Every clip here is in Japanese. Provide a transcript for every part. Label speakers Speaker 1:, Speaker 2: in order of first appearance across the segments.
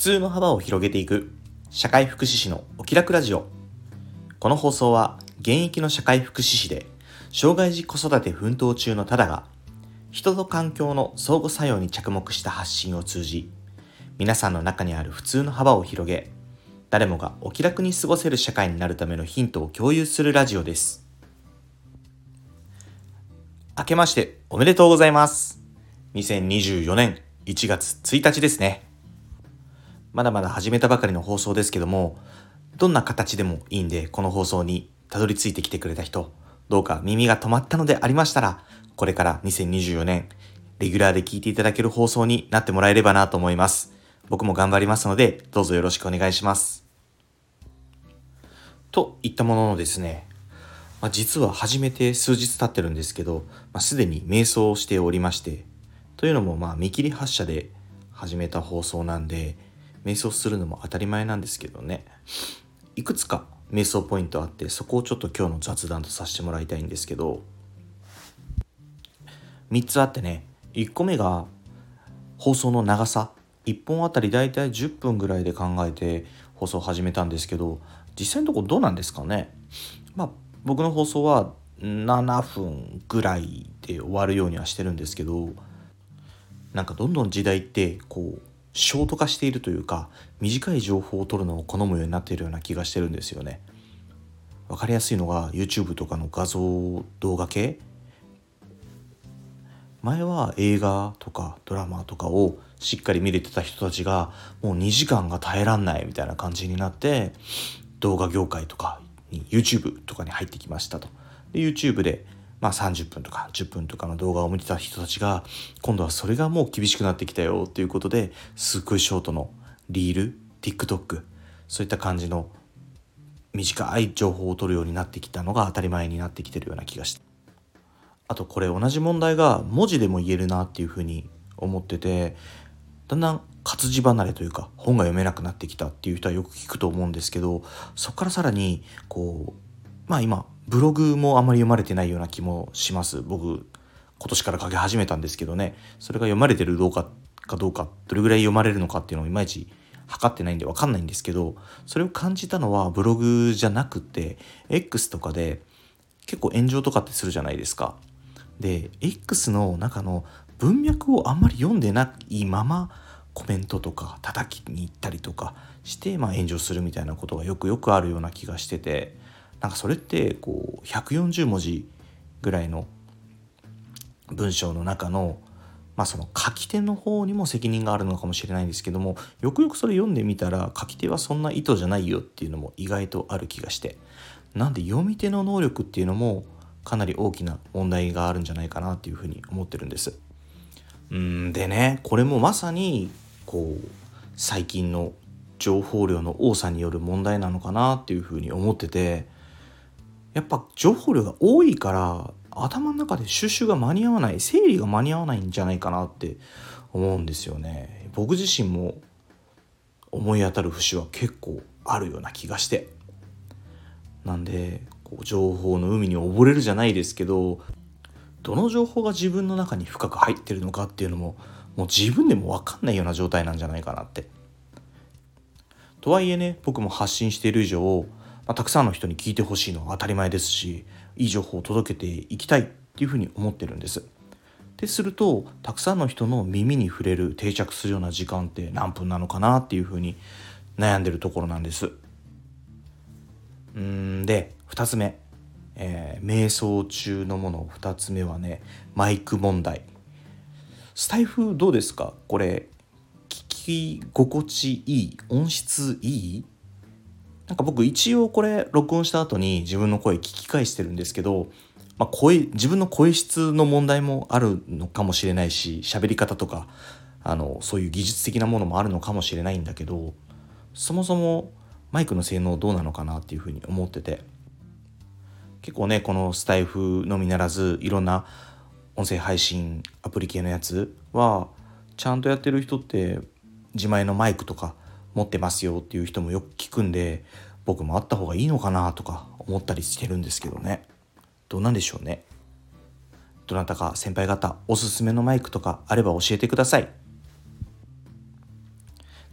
Speaker 1: 普通の幅を広げていく。社会福祉士のお気楽ラジオ。この放送は現役の社会福祉士で障害児子育て奮闘中のただが人と環境の相互作用に着目した発信を通じ皆さんの中にある普通の幅を広げ誰もがお気楽に過ごせる社会になるためのヒントを共有するラジオです。明けましておめでとうございます。2024年1月1日ですね。まだまだ始めたばかりの放送ですけどもどんな形でもいいんでこの放送にたどり着いてきてくれた人どうか耳が止まったのでありましたらこれから2024年レギュラーで聞いていただける放送になってもらえればなと思います。僕も頑張りますのでどうぞよろしくお願いします。といったもののですね、まあ、実は始めて数日経ってるんですけど、まあ、すでに瞑想をしておりましてというのもまあ見切り発車で始めた放送なんで瞑想するのも当たり前なんですけどね。いくつか瞑想ポイントあってそこをちょっと今日の雑談とさせてもらいたいんですけど3つあってね。1個目が放送の長さ。1本あたりだいたい10分ぐらいで考えて放送始めたんですけど実際のとこどうなんですかね。まあ僕の放送は7分ぐらいで終わるようにはしてるんですけどなんかどんどん時代ってこうショート化しているというか短い情報を取るのを好むようになっているような気がしてるんですよね。わかりやすいのが YouTube とかの画像動画系前は映画とかドラマとかをしっかり見れてた人たちがもう2時間が耐えらんないみたいな感じになって動画業界とかに YouTube とかに入ってきましたと。で YouTube でまあ30分とか10分とかの動画を見てた人たちが今度はそれがもう厳しくなってきたよっていうことですっごいショートのリール TikTok そういった感じの短い情報を取るようになってきたのが当たり前になってきてるような気がして。あとこれ同じ問題が文字でも言えるなっていうふうに思っててだんだん活字離れというか本が読めなくなってきたっていう人はよく聞くと思うんですけどそこからさらにこうまあ今ブログもあまり読まれてないような気もします。僕今年から書き始めたんですけどね。それが読まれてるどうかかどうかどれぐらい読まれるのかっていうのをいまいち測ってないんで分かんないんですけどそれを感じたのはブログじゃなくて X とかで結構炎上とかってするじゃないですか。で X の中の文脈をあんまり読んでないままコメントとか叩きに行ったりとかして、まあ、炎上するみたいなことがよくよくあるような気がしてて。なんかそれってこう140文字ぐらいの文章の中のまあその書き手の方にも責任があるのかもしれないんですけどもよくよくそれ読んでみたら書き手はそんな意図じゃないよっていうのも意外とある気がしてなんで読み手の能力っていうのもかなり大きな問題があるんじゃないかなっていうふうに思ってるんです。うんでねこれもまさにこう最近の情報量の多さによる問題なのかなっていうふうに思っててやっぱ情報量が多いから頭の中で収集が間に合わない整理が間に合わないんじゃないかなって思うんですよね僕自身も思い当たる節は結構あるような気がしてなんでこう情報の海に溺れるじゃないですけどどの情報が自分の中に深く入ってるのかっていうのももう自分でも分かんないような状態なんじゃないかなって。とはいえね僕も発信している以上まあ、たくさんの人に聞いてほしいのは当たり前ですしいい情報を届けていきたいっていうふうに思ってるんです。でするとたくさんの人の耳に触れる定着するような時間って何分なのかなっていうふうに悩んでるところなんです。んで2つ目、えー、瞑想中のもの2つ目はねマイク問題。スタイフどうですか？これ聞き心地いい？音質いい？なんか僕一応これ録音した後に自分の声聞き返してるんですけど、まあ、声自分の声質の問題もあるのかもしれないし喋り方とかあのそういう技術的なものもあるのかもしれないんだけどそもそもマイクの性能どうなのかなっていうふうに思ってて。結構ねこのスタイフのみならずいろんな音声配信アプリ系のやつはちゃんとやってる人って自前のマイクとか持ってますよっていう人もよく聞くんで僕もあった方がいいのかなとか思ったりしてるんですけどね。どうなんでしょうね。どなたか先輩方おすすめのマイクとかあれば教えてください。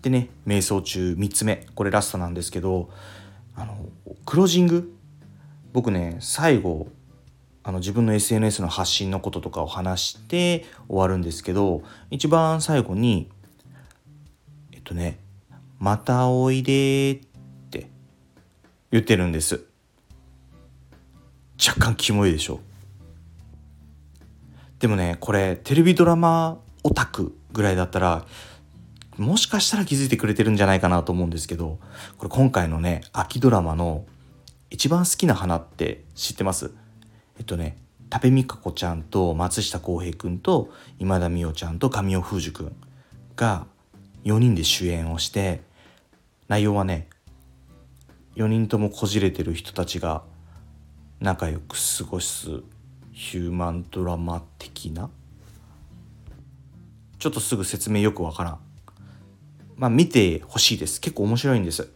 Speaker 1: でね瞑想中3つ目。これラストなんですけどあのクロージング？僕ね最後あの自分の SNS の発信のこととかを話して終わるんですけど一番最後にえっとね「またおいで」って言ってるんです。若干キモいでしょ。でもねこれテレビドラマオタクぐらいだったらもしかしたら気づいてくれてるんじゃないかなと思うんですけどこれ今回のね秋ドラマの一番好きな花って知ってます？えっとね多部未華子ちゃんと松下洸平君と今田美桜ちゃんと神尾楓珠君が4人で主演をして内容はね4人ともこじれてる人たちが仲良く過ごすヒューマンドラマ的な？ちょっとすぐ説明よくわからん。まあ見てほしいです。結構面白いんです。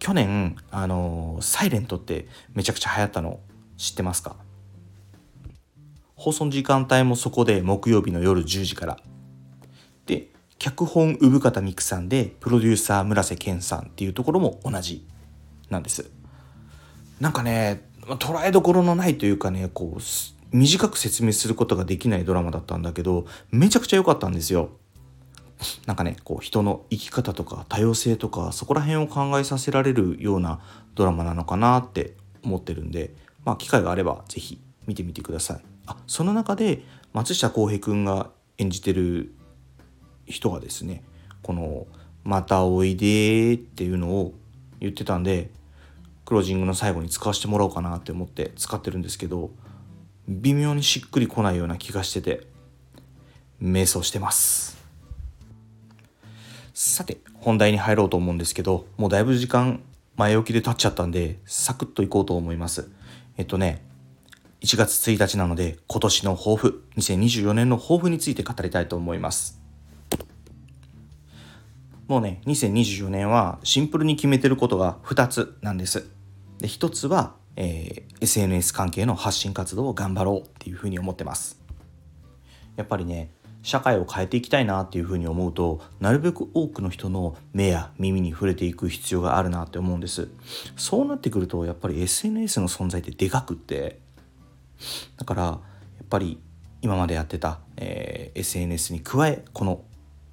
Speaker 1: 去年あの「サイレントってめちゃくちゃ流行ったの知ってますか？放送時間帯もそこで木曜日の夜10時から。脚本産方美久さんでプロデューサー村瀬健さんっていうところも同じなんですなんかね捉えどころのないというかねこう短く説明することができないドラマだったんだけどめちゃくちゃ良かったんですよ。なんかねこう人の生き方とか多様性とかそこら辺を考えさせられるようなドラマなのかなって思ってるんで、まあ、機会があれば是非見てみてください。あその中で松下洸平君が演じてる人がですねこの「またおいで」っていうのを言ってたんでクロージングの最後に使わせてもらおうかなって思って使ってるんですけど微妙にしっくりこないような気がしてて瞑想してます。さて本題に入ろうと思うんですけどもうだいぶ時間前置きで経っちゃったんでサクッといこうと思います。えっとね1月1日なので今年の抱負2024年の抱負について語りたいと思います。もうね2024年はシンプルに決めてることが2つなんです。で1つはえー、SNS 関係の発信活動を頑張ろうっていうふうに思ってます。やっぱりね社会を変えていきたいなっていうふうに思うとなるべく多くの人の目や耳に触れていく必要があるなって思うんです。そうなってくるとやっぱり SNS の存在ってでかくってだからやっぱり今までやってた、えー、SNS に加えこの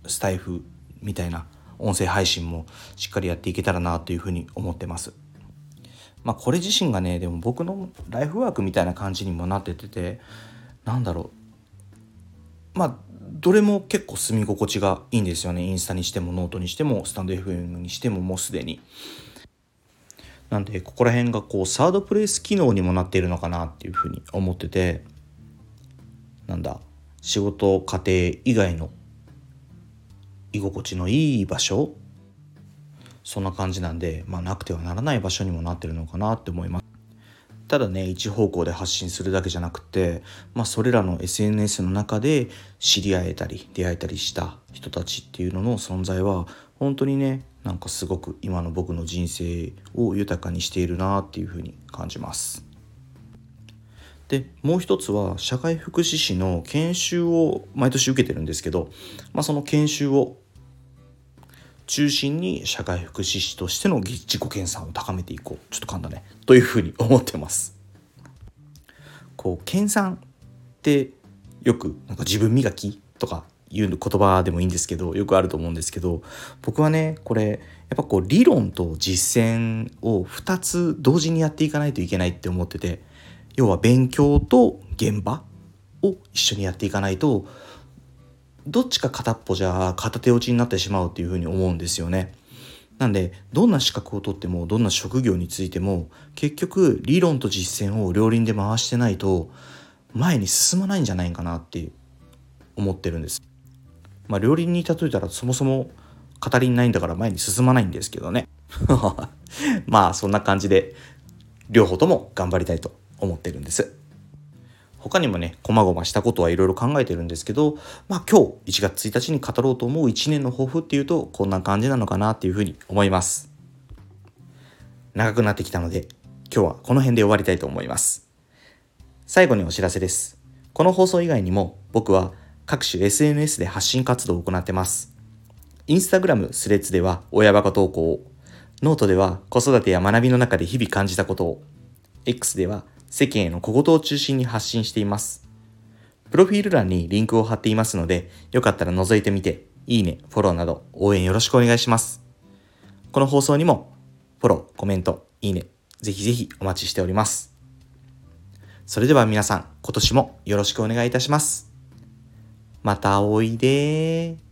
Speaker 1: スタイフみたいな音声配信もしっかりやっていけたらなというふうに思ってます。まあ、これ自身がねでも僕のライフワークみたいな感じにもなってててなんだろう。まあどれも結構住み心地がいいんですよね。インスタにしてもノートにしてもスタンド FM にしてももうすでに。なんでここら辺がこうサードプレイス機能にもなっているのかなっていうふうに思っててなんだ仕事家庭以外の居心地のいい場所？そんな感じなんで、まあ、なくてはならない場所にもなってるのかなって思います。ただね一方向で発信するだけじゃなくて、まあ、それらの SNS の中で知り合えたり出会えたりした人たちっていうのの存在は本当にねなんかすごく今の僕の人生を豊かにしているなっていうふうに感じます。でもう一つは社会福祉士の研修を毎年受けてるんですけど、まあ、その研修を中心に社会福祉士としての自己研鑽を高めていこう。ちょっと噛んだね。というふうに思ってます。こう研鑽ってよくなんか自分磨きとかいう言葉でもいいんですけどよくあると思うんですけど僕はねこれやっぱこう理論と実践を2つ同時にやっていかないといけないって思ってて要は勉強と現場を一緒にやっていかないとどっちか片っぽじゃ片手落ちになってしまうっていうふうに思うんですよね。なんでどんな資格を取ってもどんな職業についても結局理論と実践を両輪で回してないと前に進まないんじゃないかなって思ってるんです。まあ両輪に例えたらそもそも語りないんだから前に進まないんですけどね。まあそんな感じで両方とも頑張りたいと思ってるんです。他にもね、細々したことはいろいろ考えてるんですけど、まあ今日1月1日に語ろうと思う1年の抱負っていうと、こんな感じなのかなっていうふうに思います。長くなってきたので、今日はこの辺で終わりたいと思います。最後にお知らせです。この放送以外にも僕は各種 SNS で発信活動を行ってます。インスタグラムスレッズでは親バカ投稿を、ノートでは子育てや学びの中で日々感じたことを、X では世間への小言を中心に発信しています。プロフィール欄にリンクを貼っていますので、よかったら覗いてみて、いいね、フォローなど応援よろしくお願いします。この放送にもフォロー、コメント、いいね、ぜひぜひお待ちしております。それでは皆さん、今年もよろしくお願いいたします。またおいで